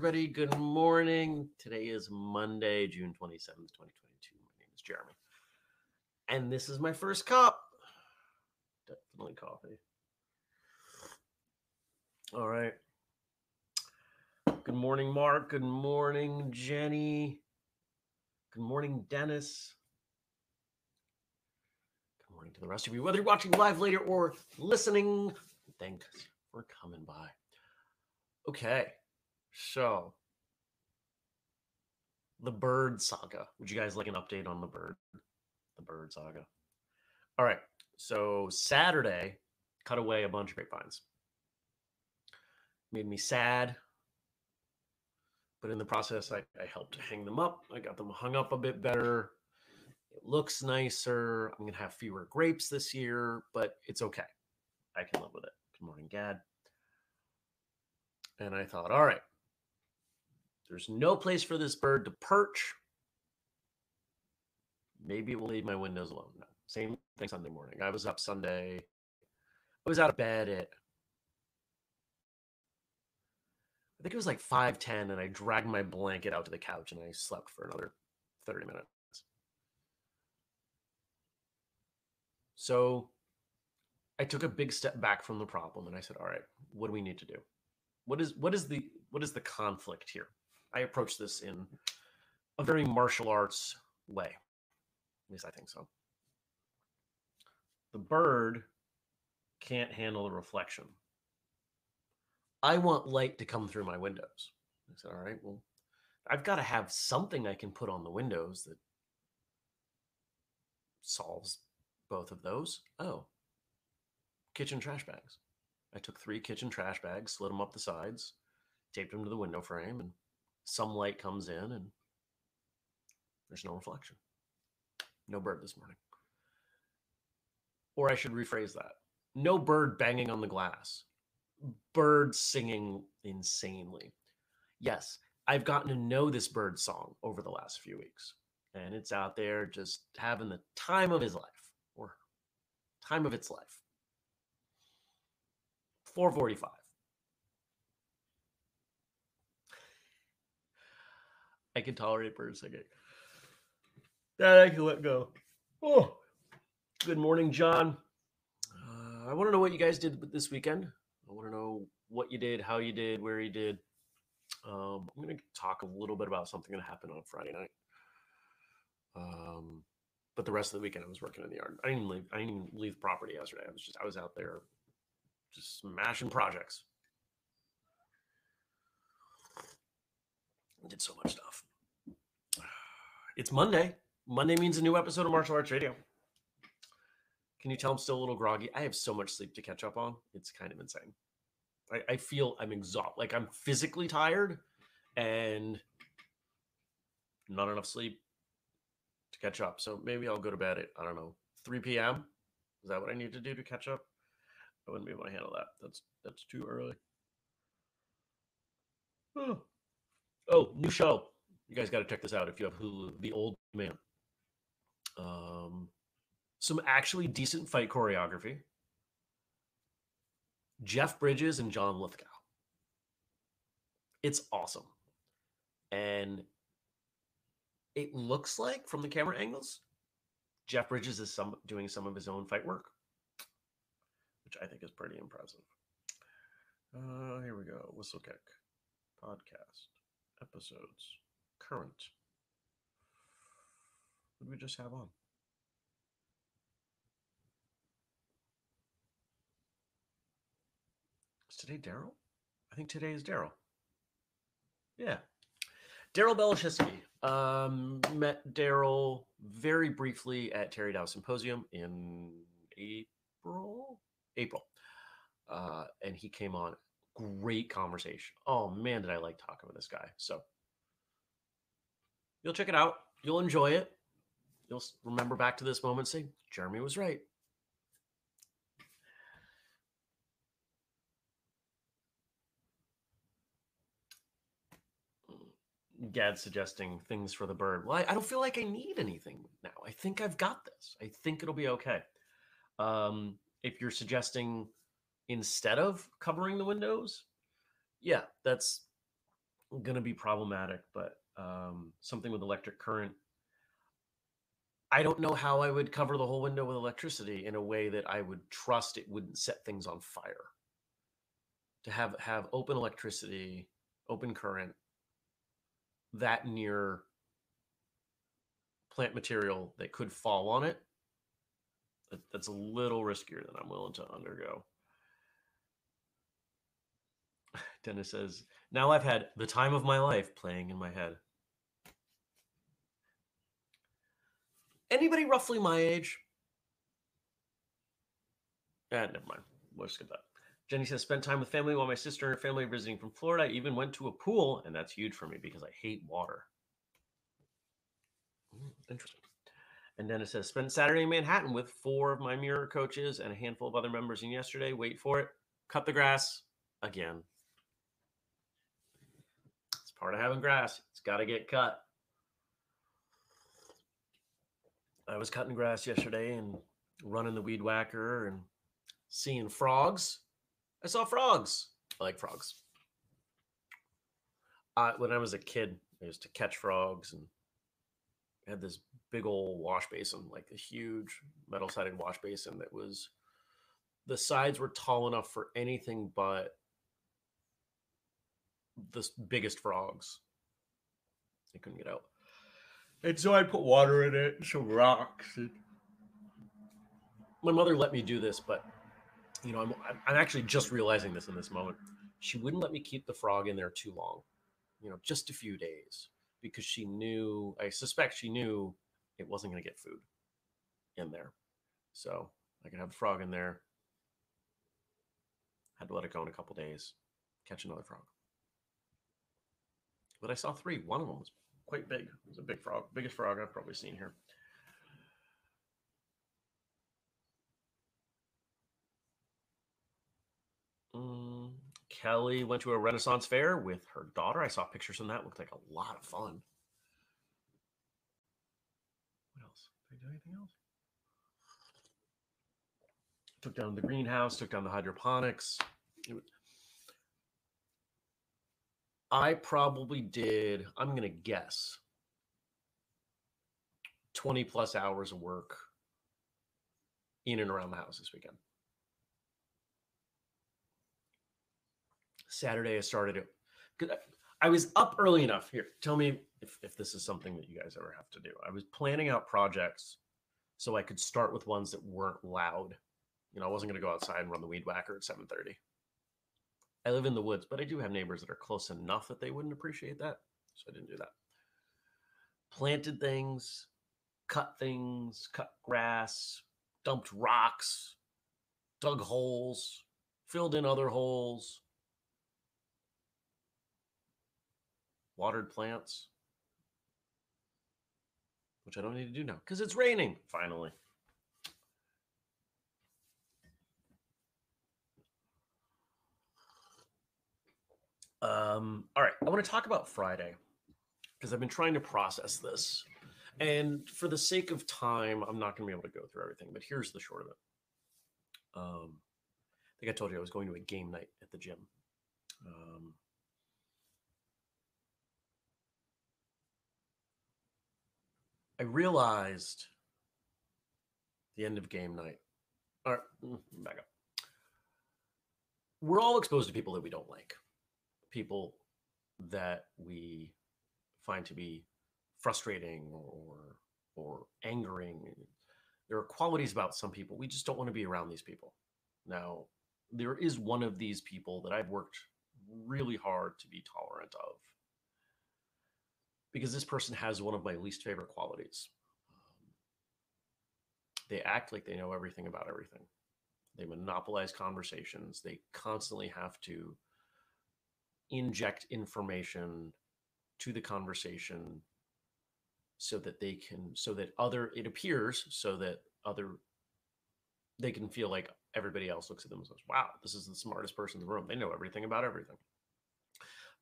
everybody? Good morning. Today is Monday, June 27th, 2022. My name is Jeremy. And this is my first cup. Definitely coffee. All right. Good morning, Mark. Good morning, Jenny. Good morning, Dennis. Good morning to the rest of you, whether you're watching live later or listening. Thanks for coming by. Okay. So, the bird saga. Would you guys like an update on the bird? The bird saga. All right. So, Saturday, cut away a bunch of grapevines. Made me sad. But in the process, I, I helped hang them up. I got them hung up a bit better. It looks nicer. I'm going to have fewer grapes this year, but it's okay. I can live with it. Good morning, Gad. And I thought, all right, there's no place for this bird to perch. Maybe it will leave my windows alone. No, same thing Sunday morning. I was up Sunday. I was out of bed at I think it was like 5:10 and I dragged my blanket out to the couch and I slept for another 30 minutes. So I took a big step back from the problem and I said, "All right, what do we need to do? What is what is the what is the conflict here?" I approach this in a very martial arts way. At least I think so. The bird can't handle the reflection. I want light to come through my windows. I said, all right, well, I've got to have something I can put on the windows that solves both of those. Oh, kitchen trash bags. I took three kitchen trash bags, slid them up the sides, taped them to the window frame, and some light comes in and there's no reflection. No bird this morning. Or I should rephrase that no bird banging on the glass, bird singing insanely. Yes, I've gotten to know this bird song over the last few weeks, and it's out there just having the time of his life or time of its life. 445. I can tolerate for a second. That I can let go. Oh, good morning, John. Uh, I want to know what you guys did this weekend. I want to know what you did, how you did, where you did. Um, I'm going to talk a little bit about something that happened on Friday night. Um, but the rest of the weekend, I was working in the yard. I didn't leave. I didn't leave property yesterday. I was just I was out there, just smashing projects. Did so much stuff. It's Monday. Monday means a new episode of Martial Arts Radio. Can you tell I'm still a little groggy? I have so much sleep to catch up on. It's kind of insane. I, I feel I'm exhausted. Like I'm physically tired and not enough sleep to catch up. So maybe I'll go to bed at, I don't know, 3 p.m. Is that what I need to do to catch up? I wouldn't be able to handle that. That's that's too early. Oh new show. You guys got to check this out if you have Hulu. The Old Man. Um, some actually decent fight choreography. Jeff Bridges and John Lithgow. It's awesome. And it looks like from the camera angles, Jeff Bridges is some doing some of his own fight work, which I think is pretty impressive. Uh, here we go. Whistle kick podcast episodes current. What did we just have on? Is today Daryl? I think today is Daryl. Yeah. Daryl Belashinsky. Um, met Daryl very briefly at Terry Dow Symposium in April. April. Uh, and he came on. Great conversation. Oh man, did I like talking with this guy. So you'll check it out. You'll enjoy it. You'll remember back to this moment, say, Jeremy was right. Gad suggesting things for the bird. Well, I, I, don't feel like I need anything now. I think I've got this. I think it'll be okay. Um, if you're suggesting instead of covering the windows, yeah, that's going to be problematic, but um, something with electric current. I don't know how I would cover the whole window with electricity in a way that I would trust it wouldn't set things on fire. To have have open electricity, open current, that near plant material that could fall on it, that's a little riskier than I'm willing to undergo. Dennis says, Now I've had the time of my life playing in my head. Anybody roughly my age? Ah, never mind. We'll skip that. Jenny says, spent time with family while my sister and her family visiting from Florida. I even went to a pool, and that's huge for me because I hate water. Mm, interesting. And Dennis says, spent Saturday in Manhattan with four of my mirror coaches and a handful of other members. And yesterday, wait for it, cut the grass again. Part of having grass. It's got to get cut. I was cutting grass yesterday and running the weed whacker and seeing frogs. I saw frogs. I like frogs. Uh, when I was a kid, I used to catch frogs and had this big old wash basin, like a huge metal sided wash basin that was the sides were tall enough for anything but the biggest frogs. They couldn't get out. And so I put water in it, some rocks. And... My mother let me do this, but you know, I'm I'm actually just realizing this in this moment. She wouldn't let me keep the frog in there too long, you know, just a few days, because she knew. I suspect she knew it wasn't going to get food in there, so I could have the frog in there. Had to let it go in a couple days, catch another frog. But I saw three. One of them was quite big. It was a big frog, biggest frog I've probably seen here. Mm, Kelly went to a Renaissance fair with her daughter. I saw pictures from that. Looked like a lot of fun. What else? Did I do anything else? Took down the greenhouse, took down the hydroponics. Was, I probably did, I'm going to guess, 20 plus hours of work in and around the house this weekend. Saturday, I started it. I was up early enough. Here, tell me if, if this is something that you guys ever have to do. I was planning out projects so I could start with ones that weren't loud. You know, I wasn't going to go outside and run the weed whacker at 7:30. I live in the woods, but I do have neighbors that are close enough that they wouldn't appreciate that. So I didn't do that. Planted things, cut things, cut grass, dumped rocks, dug holes, filled in other holes, watered plants, which I don't need to do now because it's raining finally. Um, all right, I want to talk about Friday because I've been trying to process this. And for the sake of time, I'm not going to be able to go through everything, but here's the short of it. Um, I think I told you I was going to a game night at the gym. Um, I realized the end of game night. All right, mm, back up. We're all exposed to people that we don't like people that we find to be frustrating or or angering. There are qualities about some people we just don't want to be around these people. Now, there is one of these people that I've worked really hard to be tolerant of because this person has one of my least favorite qualities. Um, they act like they know everything about everything. They monopolize conversations. They constantly have to inject information to the conversation so that they can so that other it appears so that other they can feel like everybody else looks at them and says wow this is the smartest person in the room. They know everything about everything.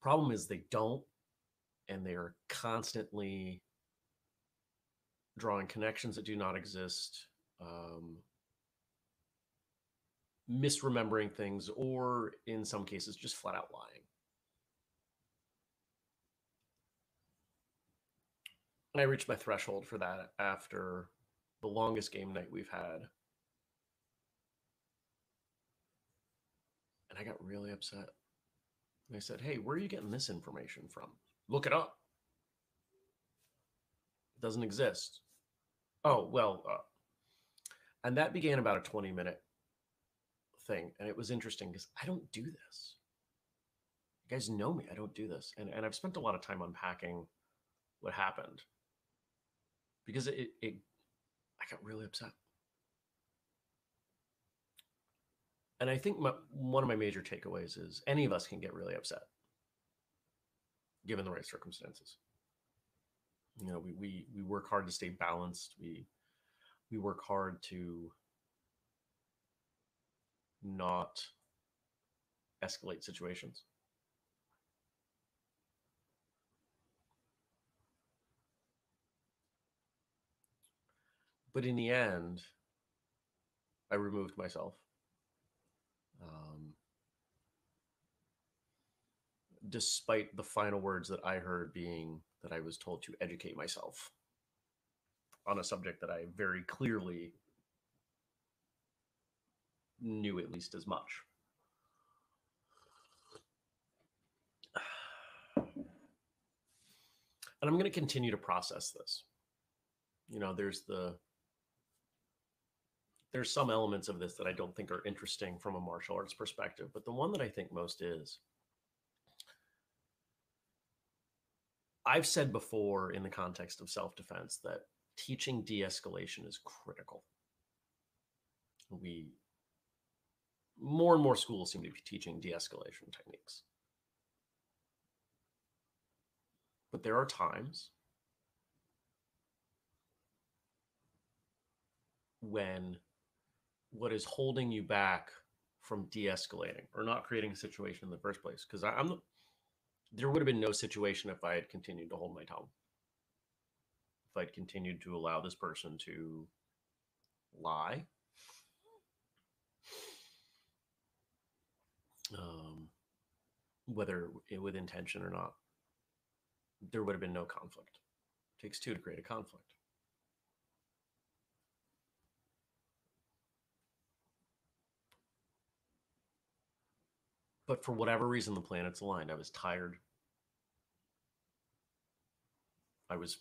Problem is they don't and they are constantly drawing connections that do not exist um, misremembering things or in some cases just flat out lying I reached my threshold for that after the longest game night we've had. And I got really upset. And I said, Hey, where are you getting this information from? Look it up. It doesn't exist. Oh, well, uh, and that began about a 20 minute thing. And it was interesting because I don't do this. You guys know me. I don't do this. And, and I've spent a lot of time unpacking what happened because it, it I got really upset. And I think my, one of my major takeaways is any of us can get really upset given the right circumstances. You know, we, we, we work hard to stay balanced. We, we work hard to not escalate situations. But in the end, I removed myself. Um, despite the final words that I heard being that I was told to educate myself on a subject that I very clearly knew at least as much. And I'm going to continue to process this. You know, there's the there's some elements of this that I don't think are interesting from a martial arts perspective, but the one that I think most is I've said before in the context of self defense that teaching de escalation is critical. We more and more schools seem to be teaching de escalation techniques. But there are times when what is holding you back from de-escalating or not creating a situation in the first place? Because i'm the, there would have been no situation if i had continued to hold my tongue. If i'd continued to allow this person to lie. Um, whether it, with intention or not there would have been no conflict. It takes two to create a conflict But for whatever reason, the planets aligned. I was tired. I was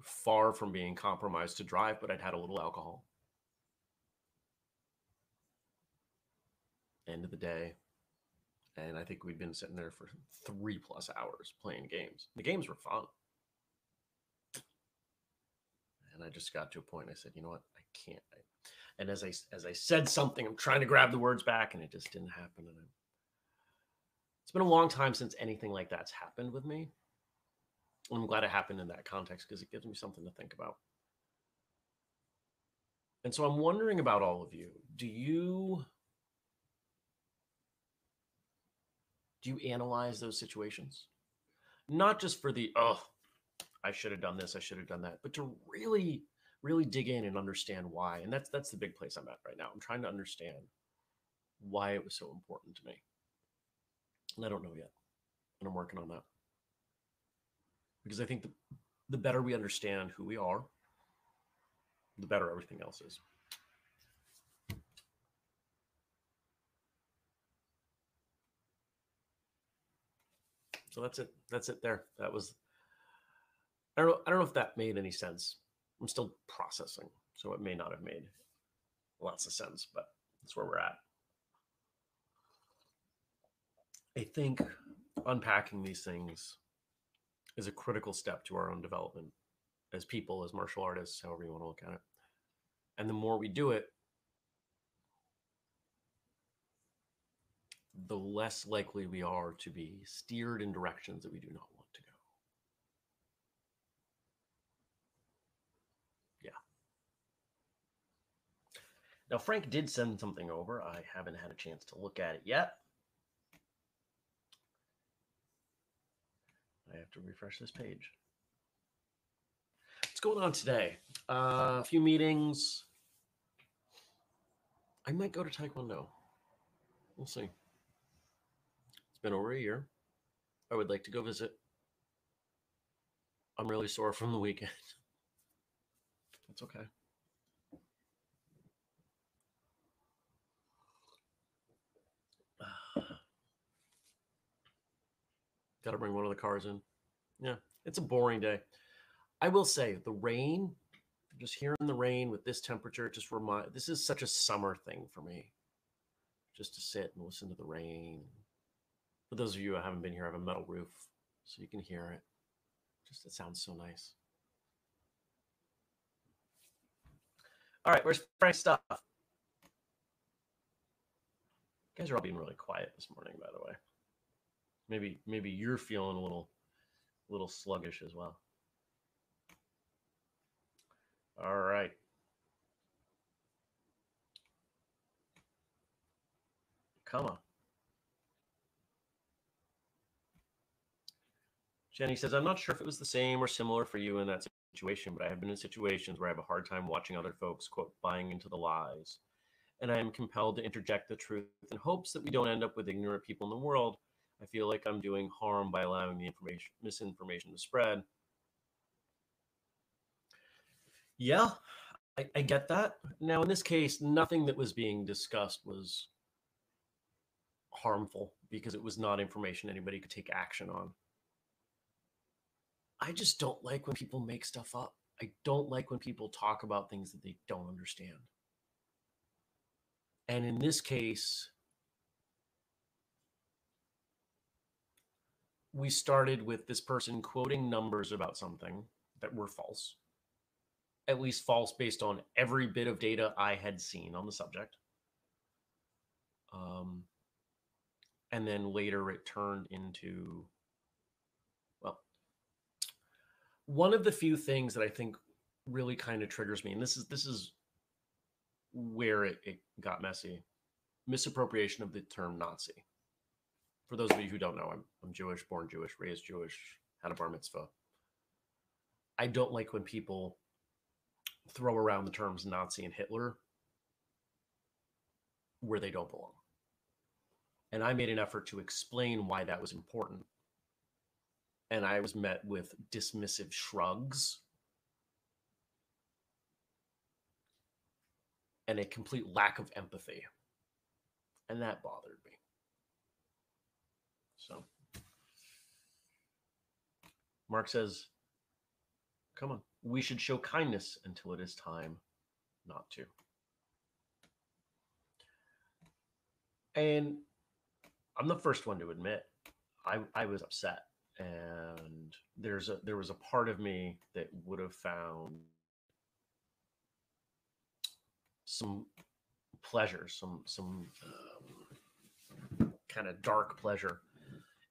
far from being compromised to drive, but I'd had a little alcohol. End of the day. And I think we'd been sitting there for three plus hours playing games. The games were fun. And I just got to a point. I said, you know what? I can't. And as I as I said something, I'm trying to grab the words back, and it just didn't happen. And I'm it's been a long time since anything like that's happened with me. I'm glad it happened in that context because it gives me something to think about. And so I'm wondering about all of you. Do you do you analyze those situations? Not just for the oh, I should have done this, I should have done that, but to really really dig in and understand why. And that's that's the big place I'm at right now. I'm trying to understand why it was so important to me. And I don't know yet. And I'm working on that. Because I think the, the better we understand who we are, the better everything else is. So that's it. That's it there. That was I don't know, I don't know if that made any sense. I'm still processing, so it may not have made lots of sense, but that's where we're at. I think unpacking these things is a critical step to our own development as people, as martial artists, however you want to look at it. And the more we do it, the less likely we are to be steered in directions that we do not want to go. Yeah. Now, Frank did send something over. I haven't had a chance to look at it yet. I have to refresh this page. What's going on today? Uh, a few meetings. I might go to Taekwondo. We'll see. It's been over a year. I would like to go visit. I'm really sore from the weekend. That's okay. Got to bring one of the cars in. Yeah, it's a boring day. I will say the rain, just hearing the rain with this temperature, just remind this is such a summer thing for me. Just to sit and listen to the rain. For those of you who haven't been here, I have a metal roof, so you can hear it. Just it sounds so nice. All right, where's Frank's stuff? You guys are all being really quiet this morning, by the way. Maybe maybe you're feeling a little little sluggish as well. All right. Come on. Jenny says, I'm not sure if it was the same or similar for you in that situation, but I have been in situations where I have a hard time watching other folks, quote, buying into the lies. And I am compelled to interject the truth in hopes that we don't end up with ignorant people in the world. I feel like I'm doing harm by allowing the information, misinformation to spread. Yeah, I, I get that. Now, in this case, nothing that was being discussed was harmful because it was not information anybody could take action on. I just don't like when people make stuff up. I don't like when people talk about things that they don't understand. And in this case, we started with this person quoting numbers about something that were false, at least false based on every bit of data I had seen on the subject. Um, and then later it turned into well, one of the few things that I think really kind of triggers me, and this is this is where it, it got messy, misappropriation of the term Nazi. For those of you who don't know, I'm I'm Jewish, born Jewish, raised Jewish, had a bar mitzvah. I don't like when people throw around the terms Nazi and Hitler where they don't belong. And I made an effort to explain why that was important and I was met with dismissive shrugs and a complete lack of empathy. And that bothered me. So, Mark says, Come on, we should show kindness until it is time not to. And I'm the first one to admit I, I was upset. And there's a there was a part of me that would have found some pleasure some some um, kind of dark pleasure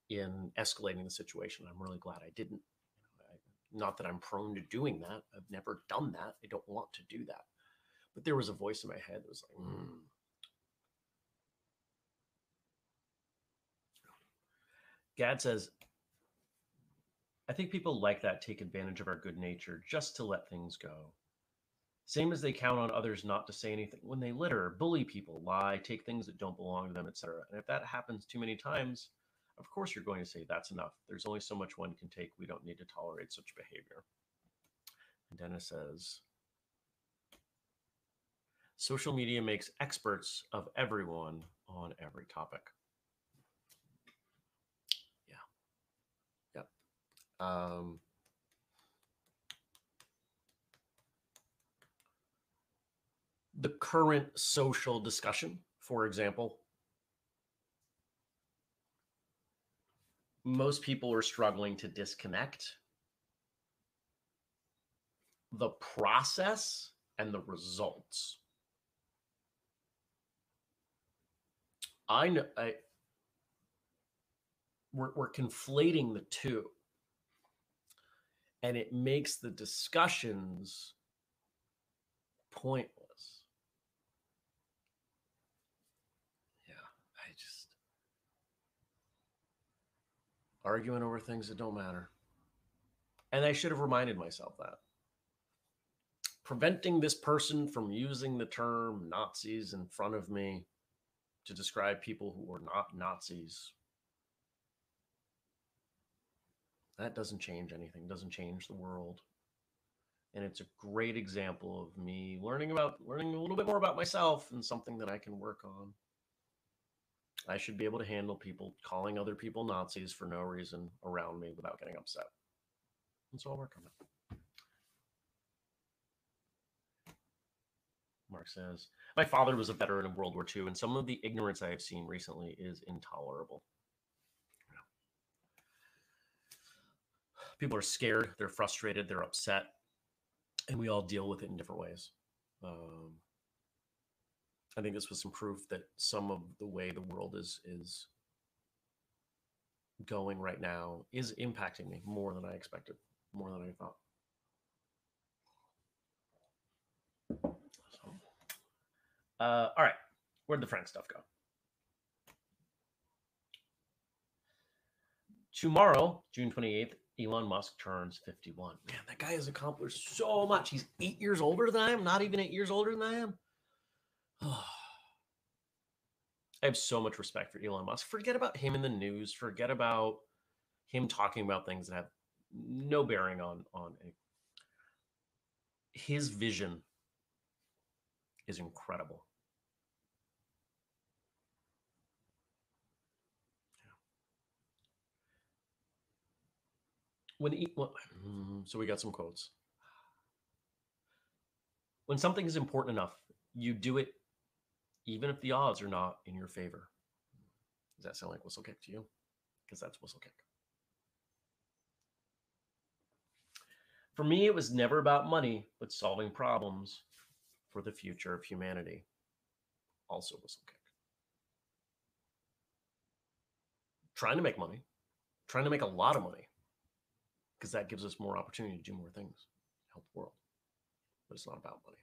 in escalating the situation. I'm really glad i didn't not that i'm prone to doing that i've never done that i don't want to do that but there was a voice in my head that was like mm. Gad says, I think people like that take advantage of our good nature just to let things go. Same as they count on others not to say anything when they litter, bully people, lie, take things that don't belong to them, etc. And if that happens too many times, of course you're going to say that's enough. There's only so much one can take. We don't need to tolerate such behavior. And Dennis says, social media makes experts of everyone on every topic. Yeah. Yep. Um, the current social discussion, for example, most people are struggling to disconnect the process and the results. I know I we're, we're conflating the two and it makes the discussions pointless. Yeah, I just arguing over things that don't matter. And I should have reminded myself that. Preventing this person from using the term Nazis in front of me to describe people who are not Nazis That doesn't change anything, doesn't change the world. And it's a great example of me learning about learning a little bit more about myself and something that I can work on. I should be able to handle people calling other people Nazis for no reason around me without getting upset. I'll work on it. Mark says, My father was a veteran of World War II, and some of the ignorance I have seen recently is intolerable. People are scared, they're frustrated, they're upset, and we all deal with it in different ways. Um, I think this was some proof that some of the way the world is is going right now is impacting me more than I expected, more than I thought. So, uh, all right, where'd the friend stuff go? Tomorrow, June 28th, Elon Musk turns 51. Man, that guy has accomplished so much. He's eight years older than I am, not even eight years older than I am. I have so much respect for Elon Musk. Forget about him in the news. Forget about him talking about things that have no bearing on on a, his vision is incredible. When he, well, mm, so we got some quotes. When something is important enough, you do it even if the odds are not in your favor. Does that sound like whistle kick to you? Because that's whistle kick. For me, it was never about money, but solving problems for the future of humanity. Also, whistle kick. Trying to make money, trying to make a lot of money, because that gives us more opportunity to do more things, help the world. But it's not about money.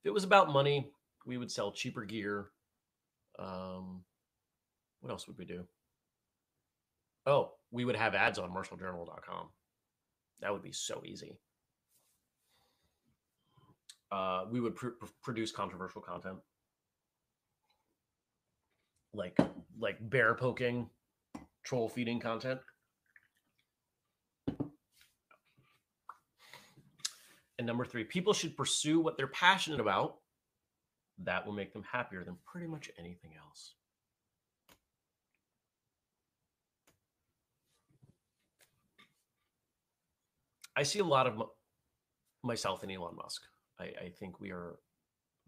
If it was about money, we would sell cheaper gear. Um, what else would we do? Oh, we would have ads on martialjournal.com. That would be so easy. Uh, we would pr- produce controversial content, like like bear poking, troll feeding content. And number three, people should pursue what they're passionate about that will make them happier than pretty much anything else. I see a lot of myself in Elon Musk. I, I think we are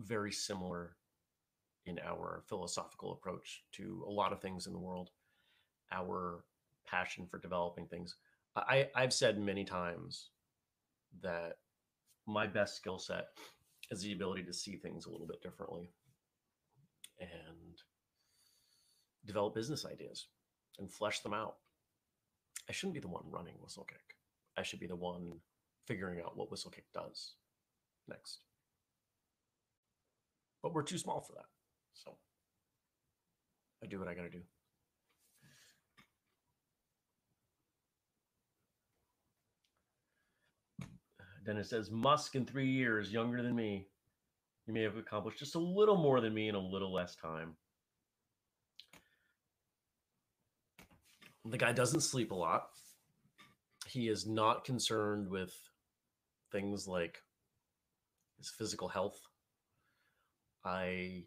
very similar in our philosophical approach to a lot of things in the world, our passion for developing things. I, I've said many times that my best skill set is the ability to see things a little bit differently and develop business ideas and flesh them out. I shouldn't be the one running Whistlekick. I should be the one figuring out what Whistlekick does next. But we're too small for that. So I do what I got to do. Dennis says Musk in three years, younger than me. You may have accomplished just a little more than me in a little less time. The guy doesn't sleep a lot. He is not concerned with things like his physical health. I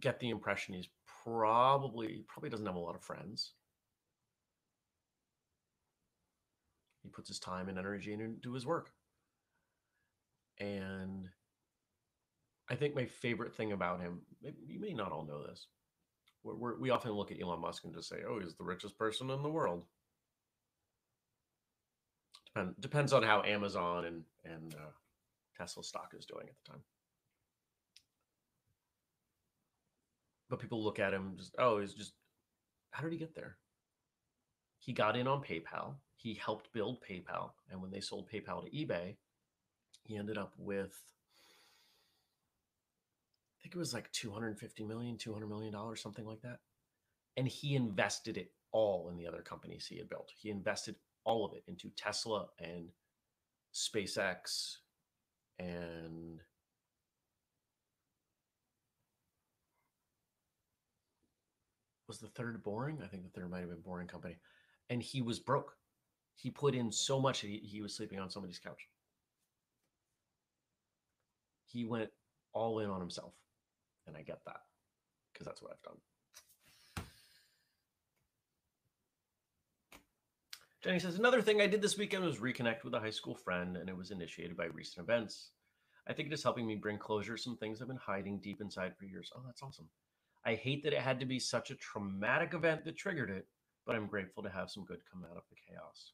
get the impression he's probably probably doesn't have a lot of friends. He puts his time and energy into his work. And I think my favorite thing about him, you may not all know this. We're, we often look at Elon Musk and just say, oh, he's the richest person in the world. Depend, depends on how Amazon and, and uh, Tesla stock is doing at the time. But people look at him just, oh, he's just, how did he get there? He got in on PayPal he helped build PayPal. And when they sold PayPal to eBay, he ended up with, I think it was like 250 million, 200 million dollars, something like that. And he invested it all in the other companies he had built. He invested all of it into Tesla and SpaceX and was the third boring? I think the third might have been boring company and he was broke. He put in so much he, he was sleeping on somebody's couch. He went all in on himself. And I get that because that's what I've done. Jenny says, another thing I did this weekend was reconnect with a high school friend, and it was initiated by recent events. I think it is helping me bring closure some things I've been hiding deep inside for years. Oh, that's awesome. I hate that it had to be such a traumatic event that triggered it, but I'm grateful to have some good come out of the chaos.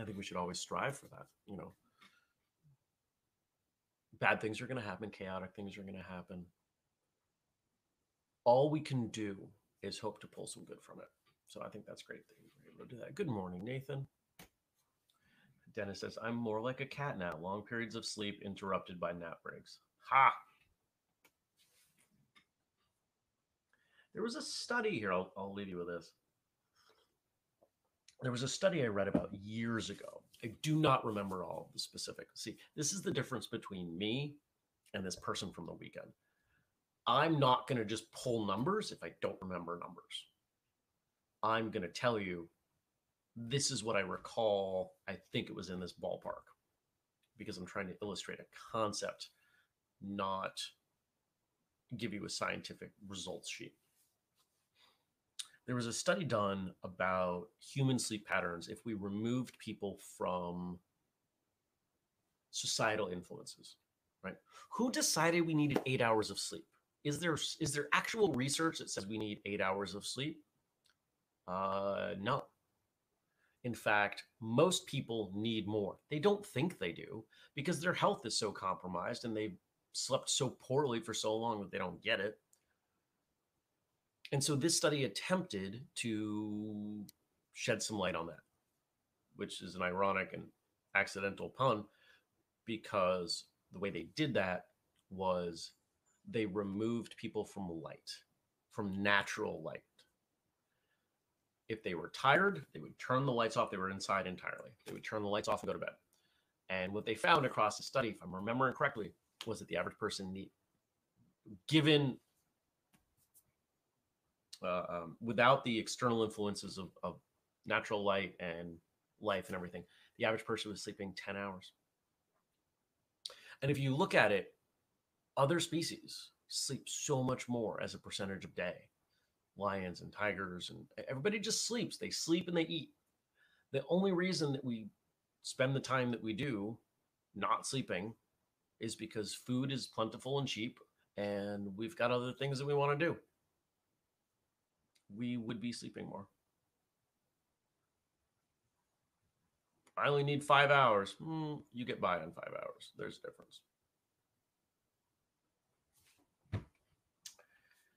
I think we should always strive for that. You know, bad things are going to happen, chaotic things are going to happen. All we can do is hope to pull some good from it. So I think that's great that you were able to do that. Good morning, Nathan. Dennis says, I'm more like a cat now. Long periods of sleep interrupted by nap breaks. Ha! There was a study here. I'll, I'll leave you with this. There was a study I read about years ago. I do not remember all the specifics. See, this is the difference between me and this person from the weekend. I'm not going to just pull numbers if I don't remember numbers. I'm going to tell you this is what I recall. I think it was in this ballpark because I'm trying to illustrate a concept, not give you a scientific results sheet. There was a study done about human sleep patterns if we removed people from societal influences, right? Who decided we needed eight hours of sleep? Is there is there actual research that says we need eight hours of sleep? Uh, no. In fact, most people need more. They don't think they do because their health is so compromised and they've slept so poorly for so long that they don't get it. And so this study attempted to shed some light on that, which is an ironic and accidental pun because the way they did that was they removed people from light, from natural light. If they were tired, they would turn the lights off. They were inside entirely. They would turn the lights off and go to bed. And what they found across the study, if I'm remembering correctly, was that the average person, given uh, um, without the external influences of, of natural light and life and everything, the average person was sleeping 10 hours. And if you look at it, other species sleep so much more as a percentage of day. Lions and tigers and everybody just sleeps. They sleep and they eat. The only reason that we spend the time that we do not sleeping is because food is plentiful and cheap and we've got other things that we want to do we would be sleeping more. I only need five hours. Mm, you get by on five hours. There's a difference.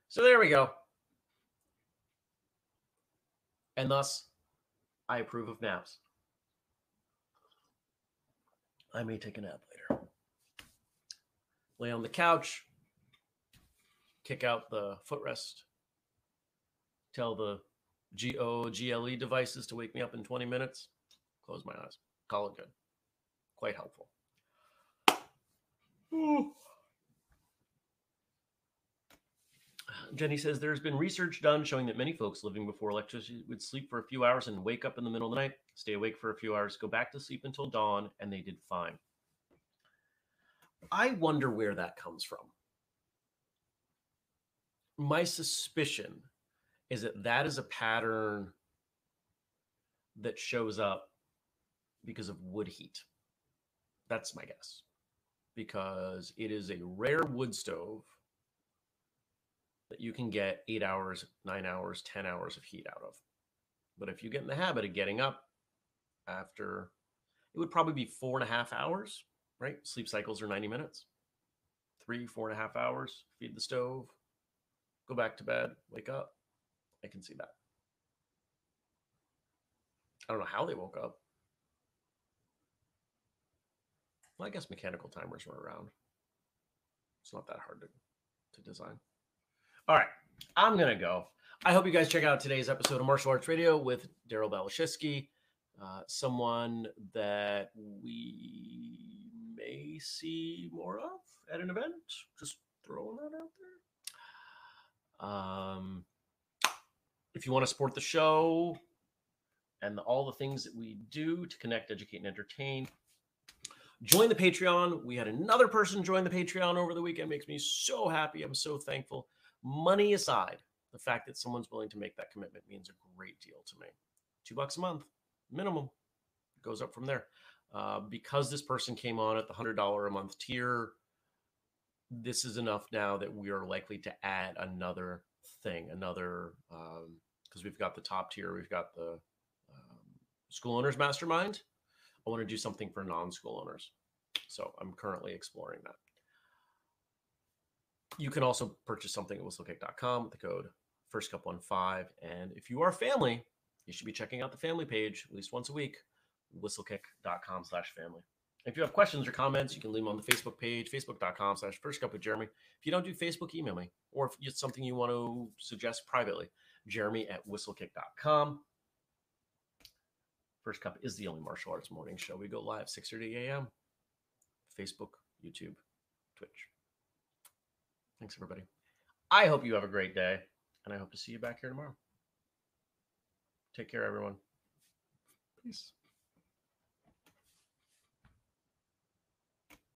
So there we go. And thus, I approve of naps. I may take a nap later. Lay on the couch, kick out the footrest, tell the Google devices to wake me up in 20 minutes, close my eyes, call it good. Quite helpful. Jenny says there's been research done showing that many folks living before electricity would sleep for a few hours and wake up in the middle of the night, stay awake for a few hours, go back to sleep until dawn, and they did fine. I wonder where that comes from. My suspicion is that that is a pattern that shows up because of wood heat. That's my guess. Because it is a rare wood stove that you can get eight hours, nine hours, 10 hours of heat out of. But if you get in the habit of getting up after, it would probably be four and a half hours, right? Sleep cycles are 90 minutes. Three, four and a half hours, feed the stove, go back to bed, wake up. I can see that. I don't know how they woke up. Well, I guess mechanical timers were around. It's not that hard to, to design. All right, I'm going to go. I hope you guys check out today's episode of Martial Arts Radio with Daryl Belashiski, uh, someone that we may see more of at an event. Just throwing that out there. Um, if you want to support the show and all the things that we do to connect, educate, and entertain. Join the Patreon. We had another person join the Patreon over the weekend. Makes me so happy. I'm so thankful. Money aside, the fact that someone's willing to make that commitment means a great deal to me. Two bucks a month, minimum. goes up from there. Uh, because this person came on at the $100 a month tier, this is enough now that we are likely to add another thing, another, because we've got the top tier, we've got the um, school owners mastermind. I want to do something for non school owners. So I'm currently exploring that. You can also purchase something at whistlekick.com with the code first cup one five. And if you are family, you should be checking out the family page at least once a week, whistlekick.com slash family. If you have questions or comments, you can leave them on the Facebook page, facebook.com slash first cup with Jeremy. If you don't do Facebook, email me. Or if it's something you want to suggest privately, jeremy at whistlekick.com. First Cup is the only martial arts morning show. We go live 6.30 a.m. Facebook, YouTube, Twitch. Thanks, everybody. I hope you have a great day, and I hope to see you back here tomorrow. Take care, everyone. Peace.